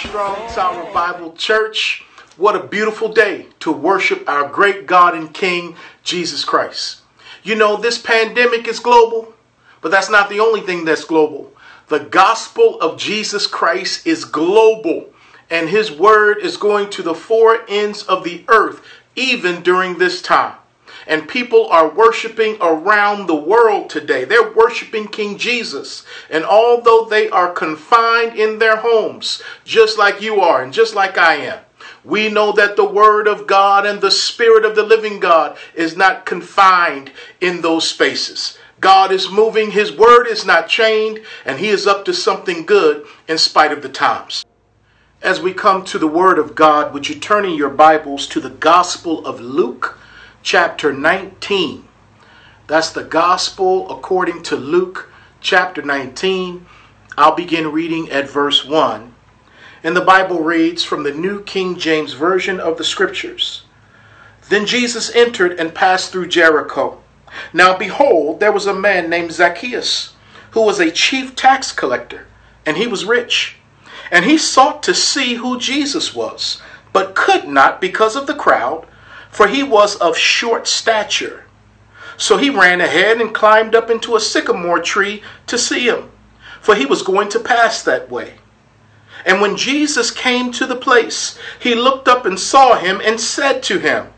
Strong Tower Bible Church. What a beautiful day to worship our great God and King, Jesus Christ. You know, this pandemic is global, but that's not the only thing that's global. The gospel of Jesus Christ is global, and his word is going to the four ends of the earth, even during this time. And people are worshiping around the world today. They're worshiping King Jesus. And although they are confined in their homes, just like you are and just like I am, we know that the Word of God and the Spirit of the living God is not confined in those spaces. God is moving, His Word is not chained, and He is up to something good in spite of the times. As we come to the Word of God, would you turn in your Bibles to the Gospel of Luke? Chapter 19. That's the gospel according to Luke chapter 19. I'll begin reading at verse 1. And the Bible reads from the New King James Version of the Scriptures. Then Jesus entered and passed through Jericho. Now behold, there was a man named Zacchaeus, who was a chief tax collector, and he was rich. And he sought to see who Jesus was, but could not because of the crowd for he was of short stature. So he ran ahead and climbed up into a sycamore tree to see him, for he was going to pass that way. And when Jesus came to the place, he looked up and saw him and said to him,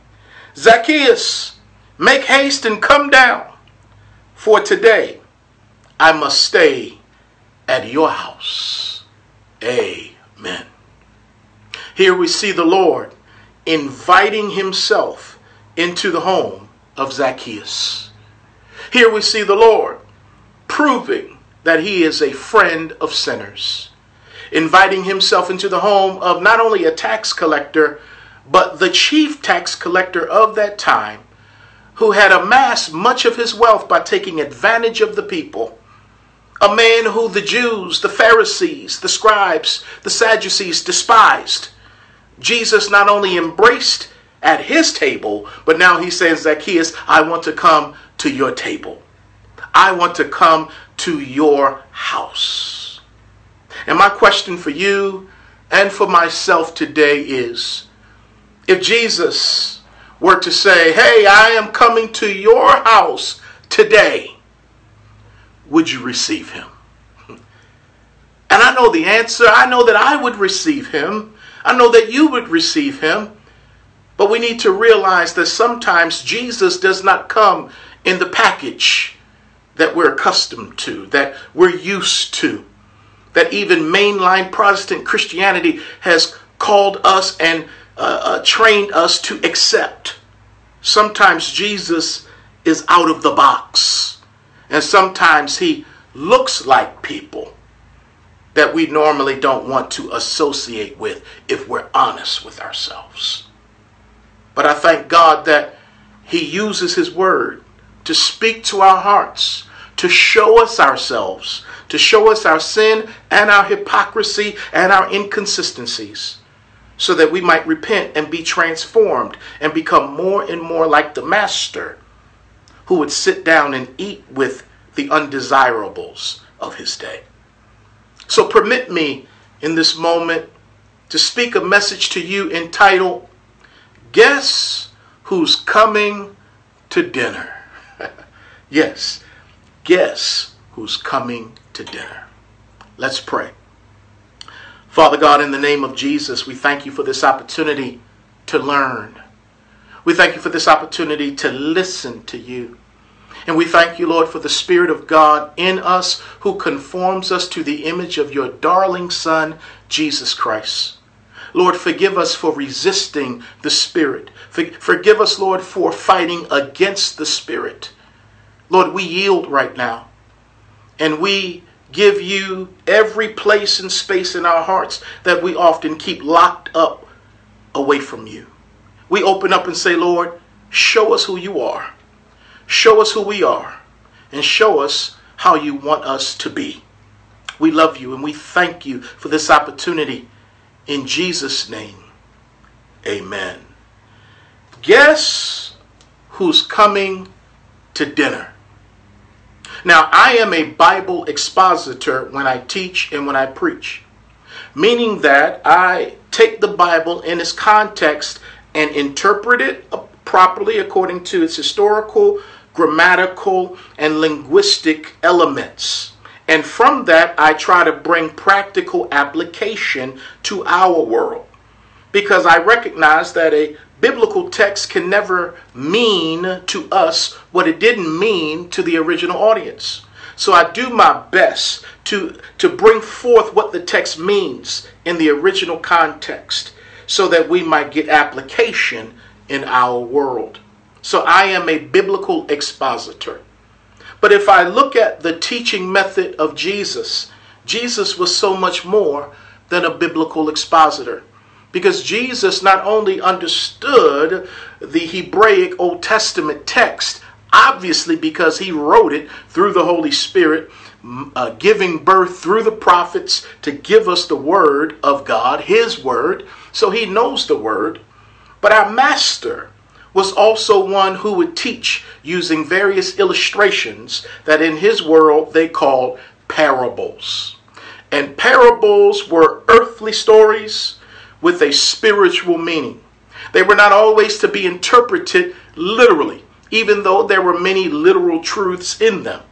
Zacchaeus, make haste and come down, for today I must stay at your house. Amen. Here we see the Lord inviting himself into the home of Zacchaeus. Here we see the Lord proving that he is a friend of sinners, inviting himself into the home of not only a tax collector, but the chief tax collector of that time, who had amassed much of his wealth by taking advantage of the people. A man who the Jews, the Pharisees, the scribes, the Sadducees despised Jesus not only embraced at his table, but now he says, Zacchaeus, I want to come to your table. I want to come to your house. And my question for you and for myself today is if Jesus were to say, Hey, I am coming to your house today, would you receive him? And I know the answer. I know that I would receive him I know that you would receive him. But we need to realize that sometimes Jesus does not come in the package that we're accustomed to, that we're used to, that even mainline Protestant Christianity has called us and uh, uh, trained us to accept. Sometimes Jesus is out of the box, and sometimes he looks like people that we normally don't want to associate with if we're honest with ourselves. But I thank God that He uses His Word to speak to our hearts, to show us ourselves, to show us our sin and our hypocrisy and our inconsistencies, so that we might repent and be transformed and become more and more like the Master who would sit down and eat with the undesirables of His day. So permit me in this moment to speak a message to you entitled, Guess Who's Coming to Dinner? yes, guess who's coming to dinner. Let's pray. Father God, in the name of Jesus, we thank you for this opportunity to learn. We thank you for this opportunity to listen to you. And we thank you, Lord, for the Spirit of God in us who conforms us to the image of your darling Son, Jesus Christ. Lord, forgive us for resisting the Spirit. Forgive us, Lord, for fighting against the Spirit. Lord, we yield right now. And we give you every place and space in our hearts that we often keep locked up away from you. We open up and say, Lord, show us who you are. Show us who we are and show us how you want us to be. We love you and we thank you for this opportunity. In Jesus' name, amen. Guess who's coming to dinner? Now, I am a Bible expositor when I teach and when I preach. meaning that I take the Bible in its context and interpret it properly according to its historical, grammatical, and linguistic elements. And from that, I try to bring practical application to our world. Because I recognize that a biblical text can never mean to us what it didn't mean to the original audience. So I do my best to, to bring forth what the text means in the original context so that we might get application in our world. So I am a biblical expositor. But if I look at the teaching method of Jesus, Jesus was so much more than a biblical expositor. Because Jesus not only understood the Hebraic Old Testament text, obviously because he wrote it through the Holy Spirit, uh, giving birth through the prophets to give us the word of God, his word, so he knows the word. But our master was also one who would teach using various illustrations that in his world they called parables. And parables were earthly stories with a spiritual meaning. They were not always to be interpreted literally, even though there were many literal truths in them.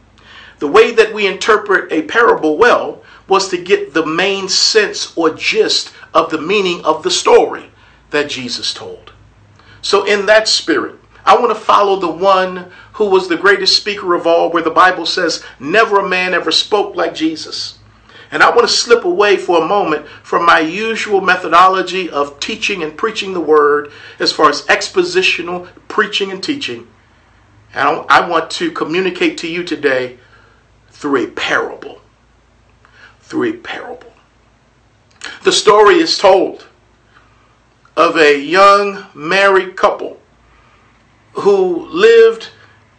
The way that we interpret a parable well was to get the main sense or gist of the meaning of the story that Jesus told. So, in that spirit, I want to follow the one who was the greatest speaker of all, where the Bible says, Never a man ever spoke like Jesus. And I want to slip away for a moment from my usual methodology of teaching and preaching the word as far as expositional preaching and teaching. And I want to communicate to you today through a parable. Through a parable. The story is told of a young married couple who lived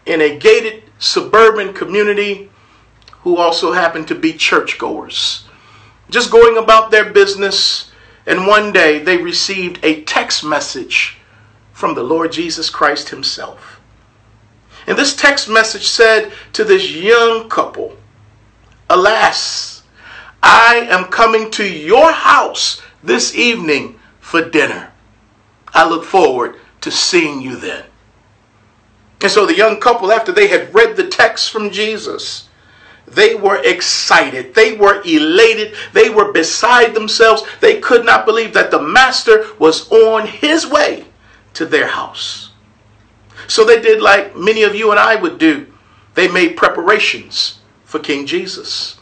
in a gated suburban community who also happened to be churchgoers. Just going about their business, and one day they received a text message from the Lord Jesus Christ Himself. And this text message said to this young couple, Alas, I am coming to your house this evening for dinner. I look forward to seeing you then. And so the young couple, after they had read the text from Jesus, they were excited. They were elated. They were beside themselves. They could not believe that the master was on his way to their house. So they did like many of you and I would do. They made preparations for King Jesus.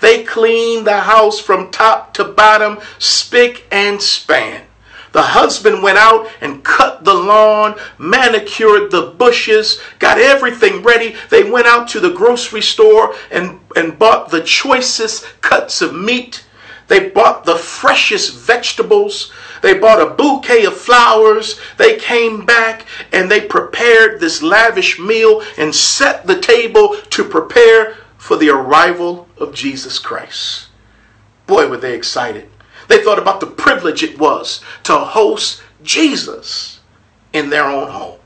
They cleaned the house from top to bottom, spick and span. The husband went out and cut the lawn, manicured the bushes, got everything ready. They went out to the grocery store and, and bought the choicest cuts of meat. They bought the freshest vegetables. They bought a bouquet of flowers. They came back and they prepared this lavish meal and set the table to prepare for the arrival of Jesus Christ. Boy, were they excited. They thought about the privilege it was to host Jesus in their own home.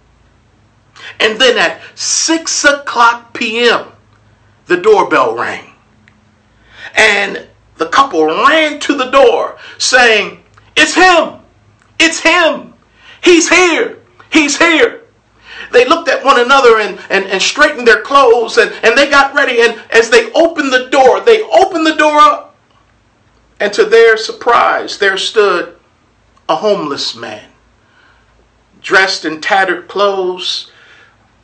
And then at 6 o'clock p.m., the doorbell rang. And the couple ran to the door saying, It's him! It's him! He's here! He's here! They looked at one another and, and, and straightened their clothes and, and they got ready. And as they opened the door, they opened the door up and to their surprise, there stood a homeless man, dressed in tattered clothes,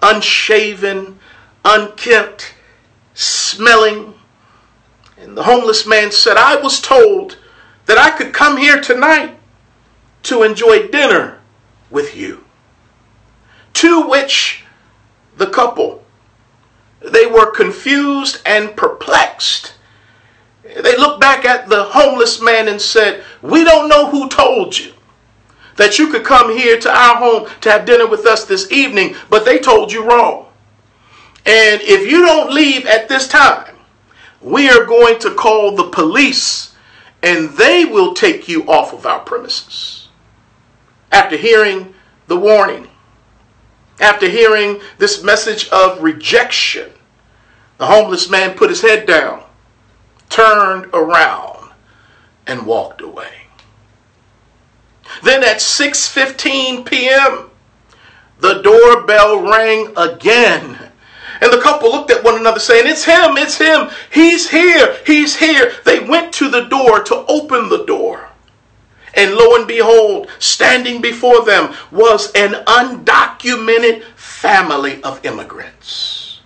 unshaven, unkempt, smelling. And the homeless man said, I was told that I could come here tonight to enjoy dinner with you. To which the couple, they were confused and perplexed they looked back at the homeless man and said, We don't know who told you that you could come here to our home to have dinner with us this evening, but they told you wrong. And if you don't leave at this time, we are going to call the police and they will take you off of our premises. After hearing the warning, after hearing this message of rejection, the homeless man put his head down turned around and walked away. Then at 6:15 p.m., the doorbell rang again. And the couple looked at one another saying, It's him, it's him, he's here, he's here. They went to the door to open the door. And lo and behold, standing before them was an undocumented family of immigrants.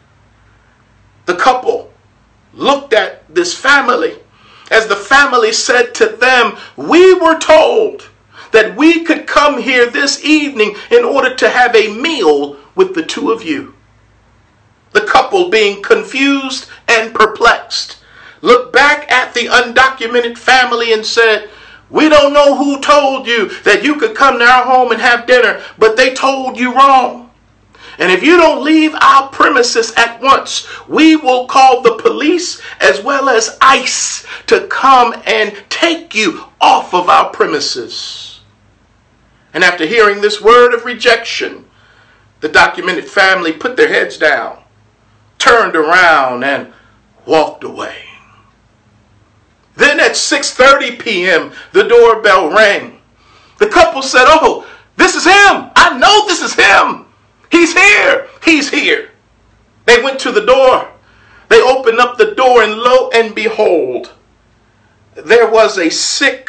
The couple looked at this family as the family said to them, We were told that we could come here this evening in order to have a meal with the two of you. The couple, being confused and perplexed, looked back at the undocumented family and said, We don't know who told you that you could come to our home and have dinner, but they told you wrong. And if you don't leave our premises at once, we will call the police as well as ICE to come and take you off of our premises. And after hearing this word of rejection, the documented family put their heads down, turned around, and walked away. Then at 6:30 p.m., the doorbell rang. The couple said, "Oh, this is him. I know this is him. He's here. He's here." They went to the door. They opened up the door and lo and behold, there was a sick,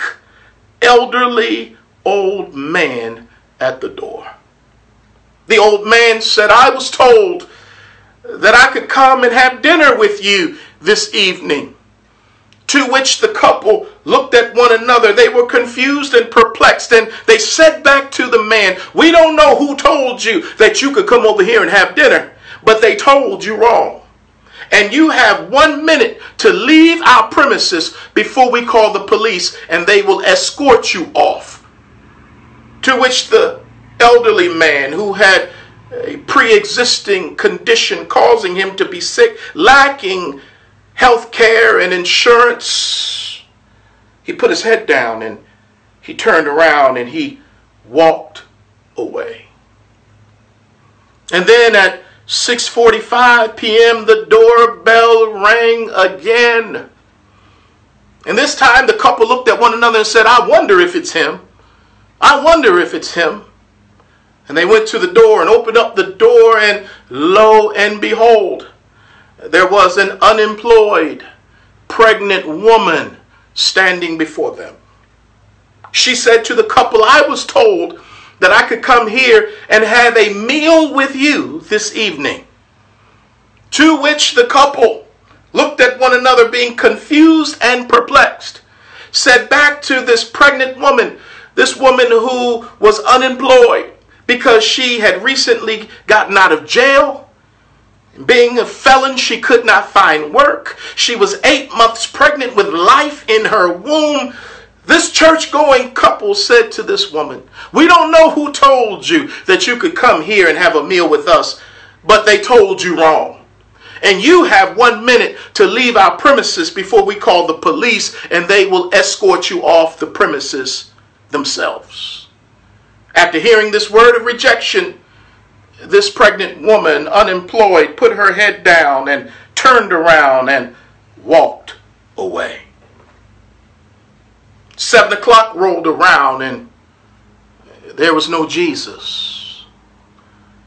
elderly old man at the door. The old man said, I was told that I could come and have dinner with you this evening. To which the couple looked at one another. They were confused and perplexed, and they said back to the man, We don't know who told you that you could come over here and have dinner, but they told you wrong. And you have one minute to leave our premises before we call the police, and they will escort you off. To which the elderly man who had a pre existing condition causing him to be sick, lacking health care and insurance, he put his head down and he turned around and he walked away. And then at 6:45 p.m. the doorbell rang again. And this time the couple looked at one another and said, "I wonder if it's him." I wonder if it's him. And they went to the door and opened up the door, and lo and behold, there was an unemployed, pregnant woman standing before them. She said to the couple, I was told that I could come here and have a meal with you this evening. To which the couple looked at one another, being confused and perplexed, said back to this pregnant woman, this woman who was unemployed because she had recently gotten out of jail. Being a felon, she could not find work. She was eight months pregnant with life in her womb. This church going couple said to this woman, We don't know who told you that you could come here and have a meal with us, but they told you wrong. And you have one minute to leave our premises before we call the police, and they will escort you off the premises themselves. After hearing this word of rejection, this pregnant woman, unemployed, put her head down and turned around and walked away. Seven o'clock rolled around and there was no Jesus.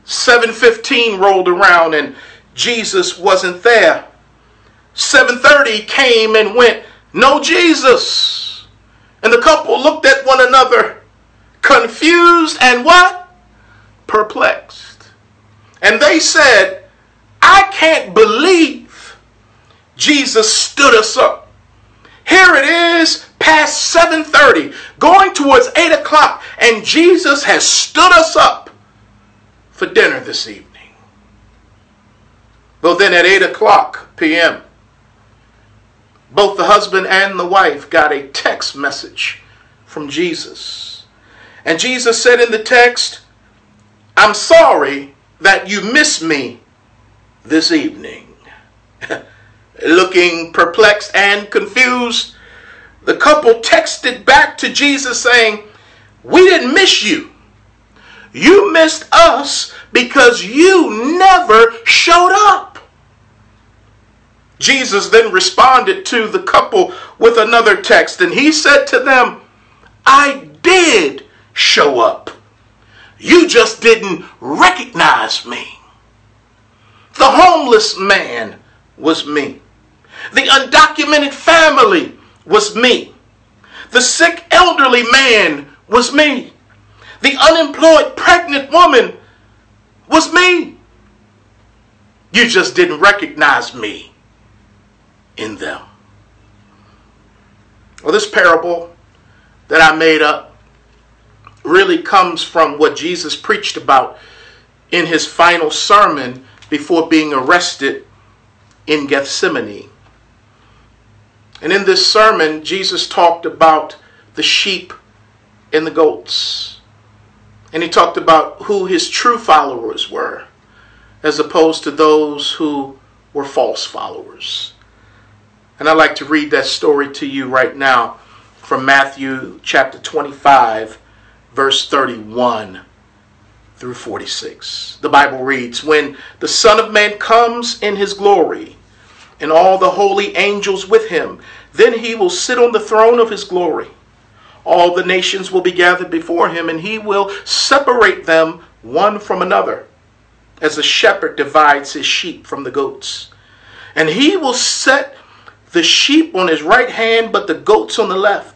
7:15 rolled around and Jesus wasn't there. 7:30 came and went, no Jesus. And the couple looked at one another, confused and what? Perplexed. And they said, I can't believe Jesus stood us up. Here it is, past 7:30, going towards 8 o'clock, and Jesus has stood us up for dinner this evening. Well, then at 8 o'clock p.m., both the husband and the wife got a text message from Jesus. And Jesus said in the text, I'm sorry that you missed me this evening. Looking perplexed and confused, the couple texted back to Jesus saying, We didn't miss you. You missed us because you never showed up. Jesus then responded to the couple with another text, and he said to them, I did show up. You just didn't recognize me. The homeless man was me. The undocumented family was me. The sick elderly man was me. The unemployed pregnant woman was me. You just didn't recognize me in them. Well, this parable that I made up really comes from what Jesus preached about in his final sermon before being arrested in Gethsemane. And in this sermon, Jesus talked about the sheep and the goats. And he talked about who his true followers were, as opposed to those who were false followers. And I'd like to read that story to you right now from Matthew chapter 25, verse 31 through 46. The Bible reads When the Son of Man comes in his glory, and all the holy angels with him, then he will sit on the throne of his glory. All the nations will be gathered before him, and he will separate them one from another, as a shepherd divides his sheep from the goats. And he will set the sheep on his right hand, but the goats on the left.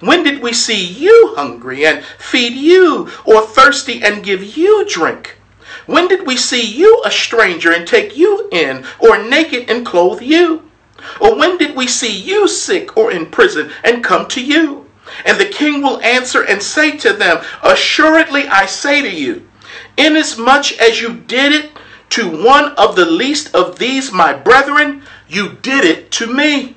when did we see you hungry and feed you, or thirsty and give you drink? When did we see you a stranger and take you in, or naked and clothe you? Or when did we see you sick or in prison and come to you? And the king will answer and say to them, Assuredly I say to you, inasmuch as you did it to one of the least of these my brethren, you did it to me.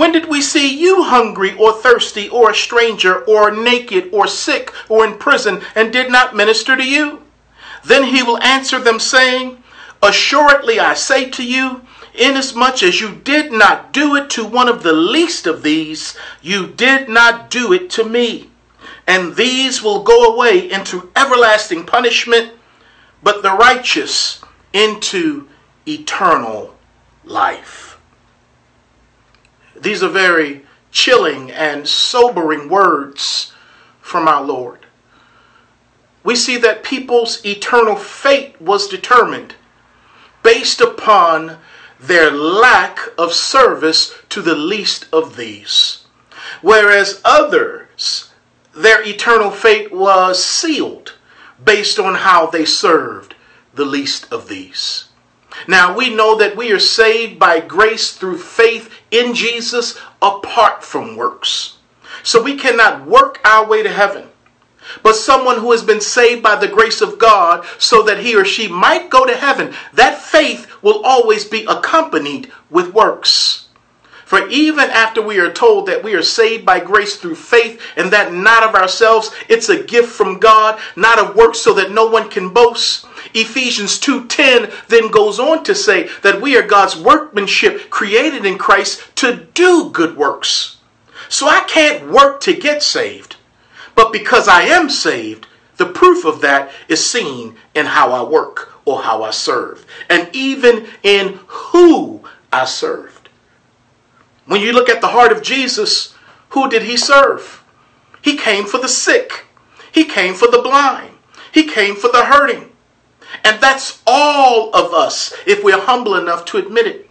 when did we see you hungry or thirsty or a stranger or naked or sick or in prison and did not minister to you? Then he will answer them, saying, Assuredly I say to you, inasmuch as you did not do it to one of the least of these, you did not do it to me. And these will go away into everlasting punishment, but the righteous into eternal life. These are very chilling and sobering words from our Lord. We see that people's eternal fate was determined based upon their lack of service to the least of these. Whereas others, their eternal fate was sealed based on how they served the least of these. Now we know that we are saved by grace through faith in Jesus apart from works. So we cannot work our way to heaven. But someone who has been saved by the grace of God so that he or she might go to heaven, that faith will always be accompanied with works. For even after we are told that we are saved by grace through faith and that not of ourselves, it's a gift from God, not of works so that no one can boast. Ephesians 2:10 then goes on to say that we are God's workmanship created in Christ to do good works. So I can't work to get saved. But because I am saved, the proof of that is seen in how I work or how I serve, and even in who I serve. When you look at the heart of Jesus, who did he serve? He came for the sick. He came for the blind. He came for the hurting. And that's all of us if we're humble enough to admit it.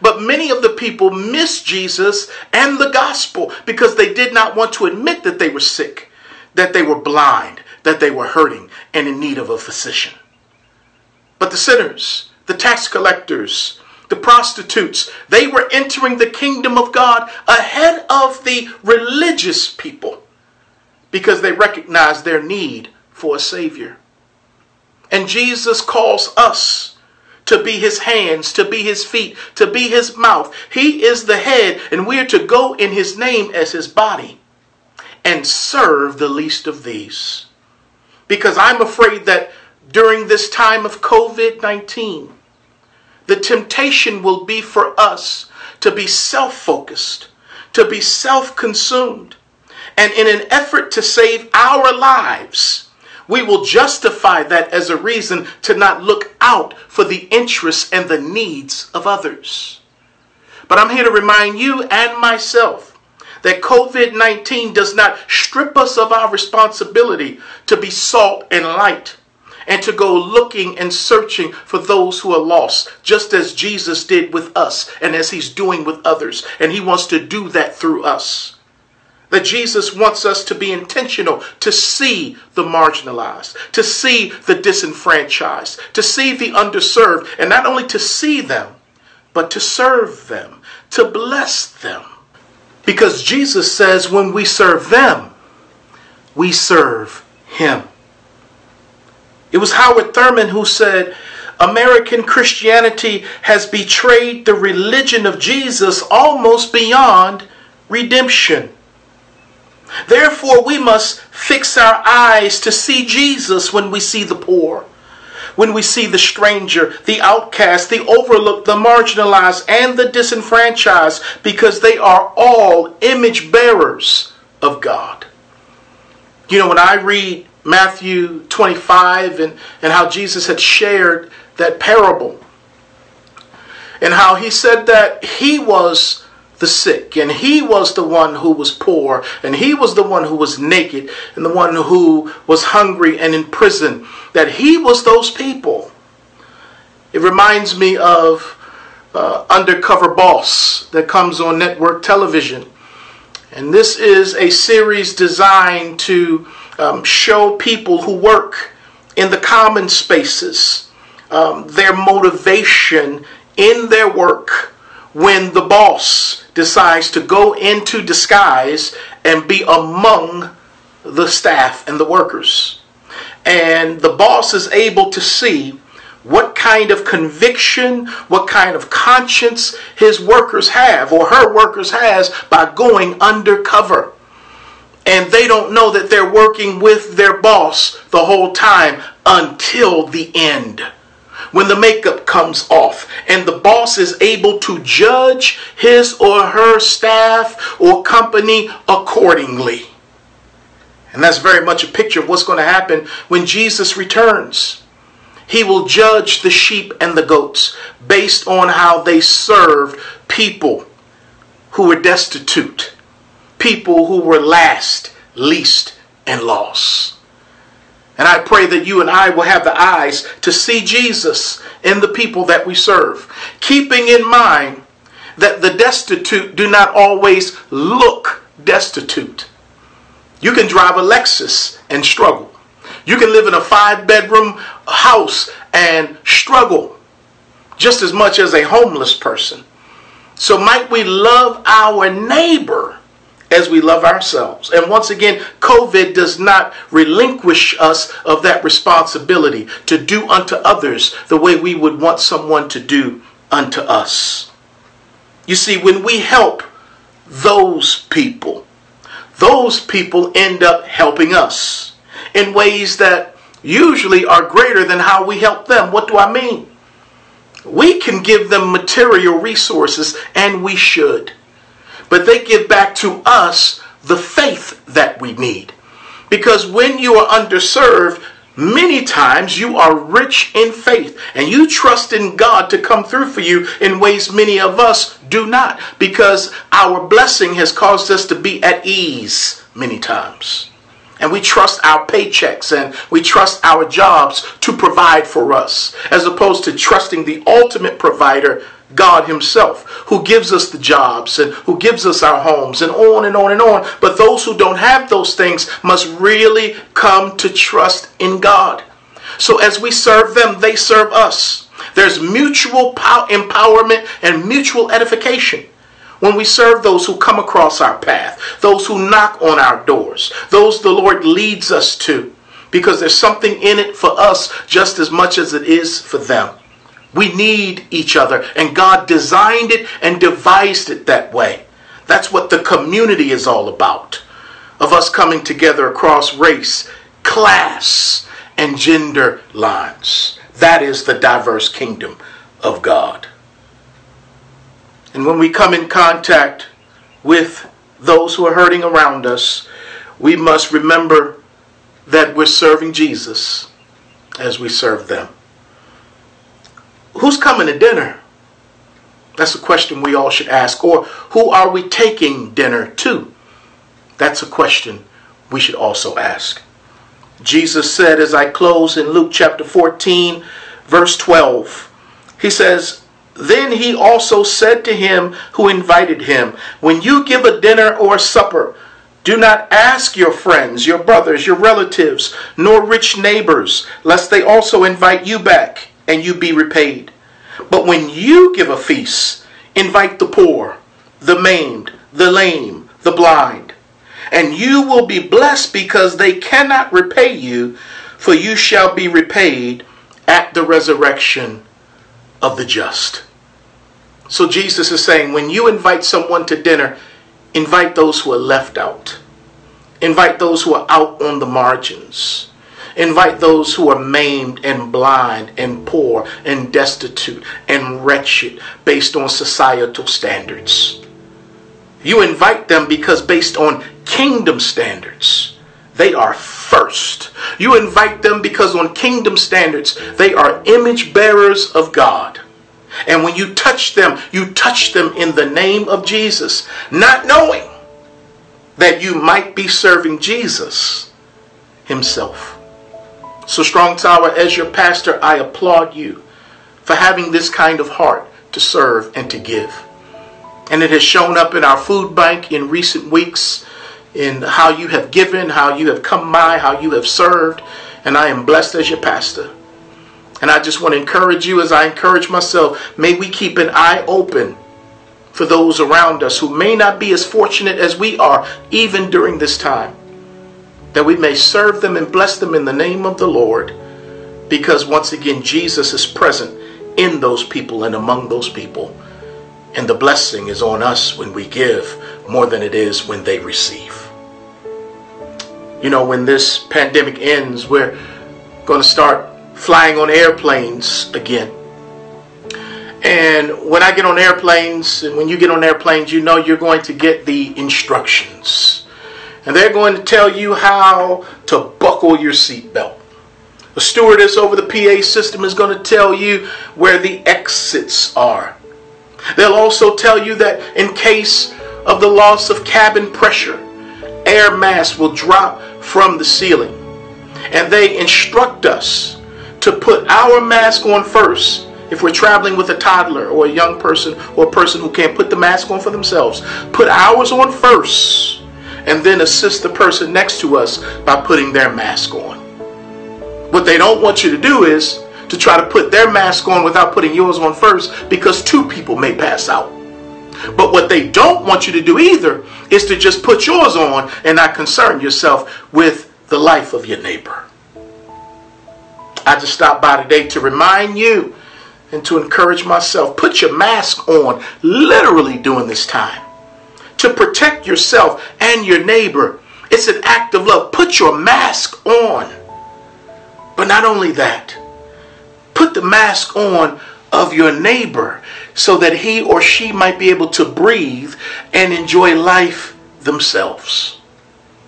But many of the people missed Jesus and the gospel because they did not want to admit that they were sick, that they were blind, that they were hurting and in need of a physician. But the sinners, the tax collectors, the prostitutes, they were entering the kingdom of God ahead of the religious people because they recognized their need for a Savior. And Jesus calls us to be his hands, to be his feet, to be his mouth. He is the head, and we are to go in his name as his body and serve the least of these. Because I'm afraid that during this time of COVID 19, the temptation will be for us to be self focused, to be self consumed. And in an effort to save our lives, we will justify that as a reason to not look out for the interests and the needs of others. But I'm here to remind you and myself that COVID 19 does not strip us of our responsibility to be salt and light and to go looking and searching for those who are lost, just as Jesus did with us and as he's doing with others. And he wants to do that through us. That Jesus wants us to be intentional to see the marginalized, to see the disenfranchised, to see the underserved, and not only to see them, but to serve them, to bless them. Because Jesus says when we serve them, we serve Him. It was Howard Thurman who said, American Christianity has betrayed the religion of Jesus almost beyond redemption. Therefore, we must fix our eyes to see Jesus when we see the poor, when we see the stranger, the outcast, the overlooked, the marginalized, and the disenfranchised, because they are all image bearers of God. You know, when I read Matthew 25 and, and how Jesus had shared that parable, and how he said that he was the sick, and he was the one who was poor, and he was the one who was naked, and the one who was hungry and in prison, that he was those people. It reminds me of uh, Undercover Boss that comes on network television. And this is a series designed to um, show people who work in the common spaces um, their motivation in their work when the boss decides to go into disguise and be among the staff and the workers. And the boss is able to see what kind of conviction, what kind of conscience his workers have or her workers has by going undercover. And they don't know that they're working with their boss the whole time until the end when the makeup comes off and the boss is able to judge his or her staff or company accordingly. And that's very much a picture of what's going to happen when Jesus returns. He will judge the sheep and the goats based on how they served people who were destitute, people who were last, least, and lost. And I pray that you and I will have the eyes to see Jesus in the people that we serve, keeping in mind that the destitute do not always look destitute. You can drive a Lexus and struggle. You can live in a five bedroom house and struggle just as much as a homeless person. So, might we love our neighbor as we love ourselves. And once again, COVID does not relinquish us of that responsibility to do unto others the way we would want someone to do unto us. You see, when we help those people, those people end up helping us in ways that usually are greater than how we help them. What do I mean? We can give them material resources, and we should but they give back to us the faith that we need. Because when you are underserved, many times you are rich in faith and you trust in God to come through for you in ways many of us do not because our blessing has caused us to be at ease many times. And we trust our paychecks and we trust our jobs to provide for us as opposed to trusting the ultimate provider, God Himself, who gives us the jobs and who gives us our homes and on and on and on. But those who don't have those things must really come to trust in God. So as we serve them, they serve us. There's mutual empowerment and mutual edification when we serve those who come across our path, those who knock on our doors, those the Lord leads us to, because there's something in it for us just as much as it is for them. We need each other, and God designed it and devised it that way. That's what the community is all about. Of us coming together across race, class, and gender lines. That is the diverse kingdom of God. And when we come in contact with those who are hurting around us, we must remember that we're serving Jesus as we serve them. Who's coming to dinner? That's a question we all should ask. Or who are we taking dinner to? That's a question we should also ask. Jesus said, as I close in Luke chapter 14, verse 12, He says, Then he also said to him who invited him, When you give a dinner or a supper, do not ask your friends, your brothers, your relatives, nor rich neighbors, lest they also invite you back and you be repaid. But when you give a feast, invite the poor, the maimed, the lame, the blind, and you will be blessed because they cannot repay you, for you shall be repaid at the resurrection of the just. So Jesus is saying when you invite someone to dinner, invite those who are left out. Invite those who are out on the margins. Invite those who are maimed and blind and poor and destitute and wretched based on societal standards. You invite them because, based on kingdom standards, they are first. You invite them because, on kingdom standards, they are image bearers of God. And when you touch them, you touch them in the name of Jesus, not knowing that you might be serving Jesus Himself. So, Strong Tower, as your pastor, I applaud you for having this kind of heart to serve and to give. And it has shown up in our food bank in recent weeks in how you have given, how you have come by, how you have served. And I am blessed as your pastor. And I just want to encourage you as I encourage myself. May we keep an eye open for those around us who may not be as fortunate as we are, even during this time that we may serve them and bless them in the name of the Lord. Because once again, Jesus is present in those people and among those people. And the blessing is on us when we give more than it is when they receive. You know, when this pandemic ends, we're going to start flying on airplanes again. And when I get on airplanes, and when you get on airplanes, you know you're going to get the instructions and they're going to tell you how to buckle your seatbelt. The stewardess over the PA system is going to tell you where the exits are. They'll also tell you that in case of the loss of cabin pressure, air mass will drop from the ceiling. And they instruct us to put our mask on first if we're traveling with a toddler or a young person or a person who can't put the mask on for themselves. Put ours on first and then assist the person next to us by putting their mask on. What they don't want you to do is to try to put their mask on without putting yours on first because two people may pass out. But what they don't want you to do either is to just put yours on and not concern yourself with the life of your neighbor. I just stopped by today to remind you and to encourage myself. Put your mask on literally during this time to protect yourself and your neighbor. It's an act of love. Put your mask on. But not only that, put the mask on of your neighbor so that he or she might be able to breathe and enjoy life themselves.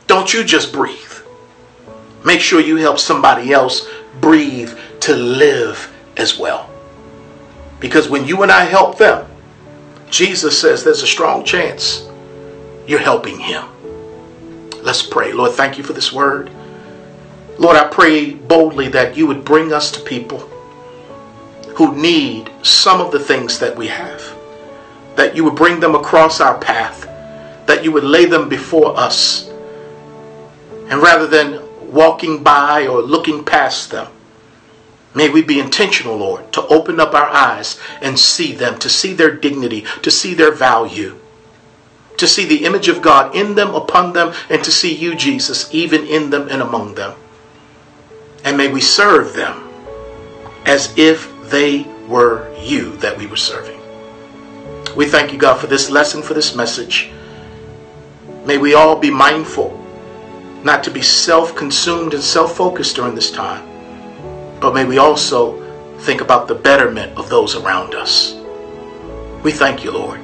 Don't you just breathe. Make sure you help somebody else breathe to live as well. Because when you and I help them, Jesus says there's a strong chance you're helping him. Let's pray. Lord, thank you for this word. Lord, I pray boldly that you would bring us to people who need some of the things that we have. That you would bring them across our path, that you would lay them before us. And rather than walking by or looking past them, may we be intentional, Lord, to open up our eyes and see them, to see their dignity, to see their value, to see the image of God in them, upon them, and to see you, Jesus, even in them and among them. And may we serve them as if they were you that we were serving. We thank you, God, for this lesson, for this message. May we all be mindful not to be self consumed and self focused during this time, but may we also think about the betterment of those around us. We thank you, Lord,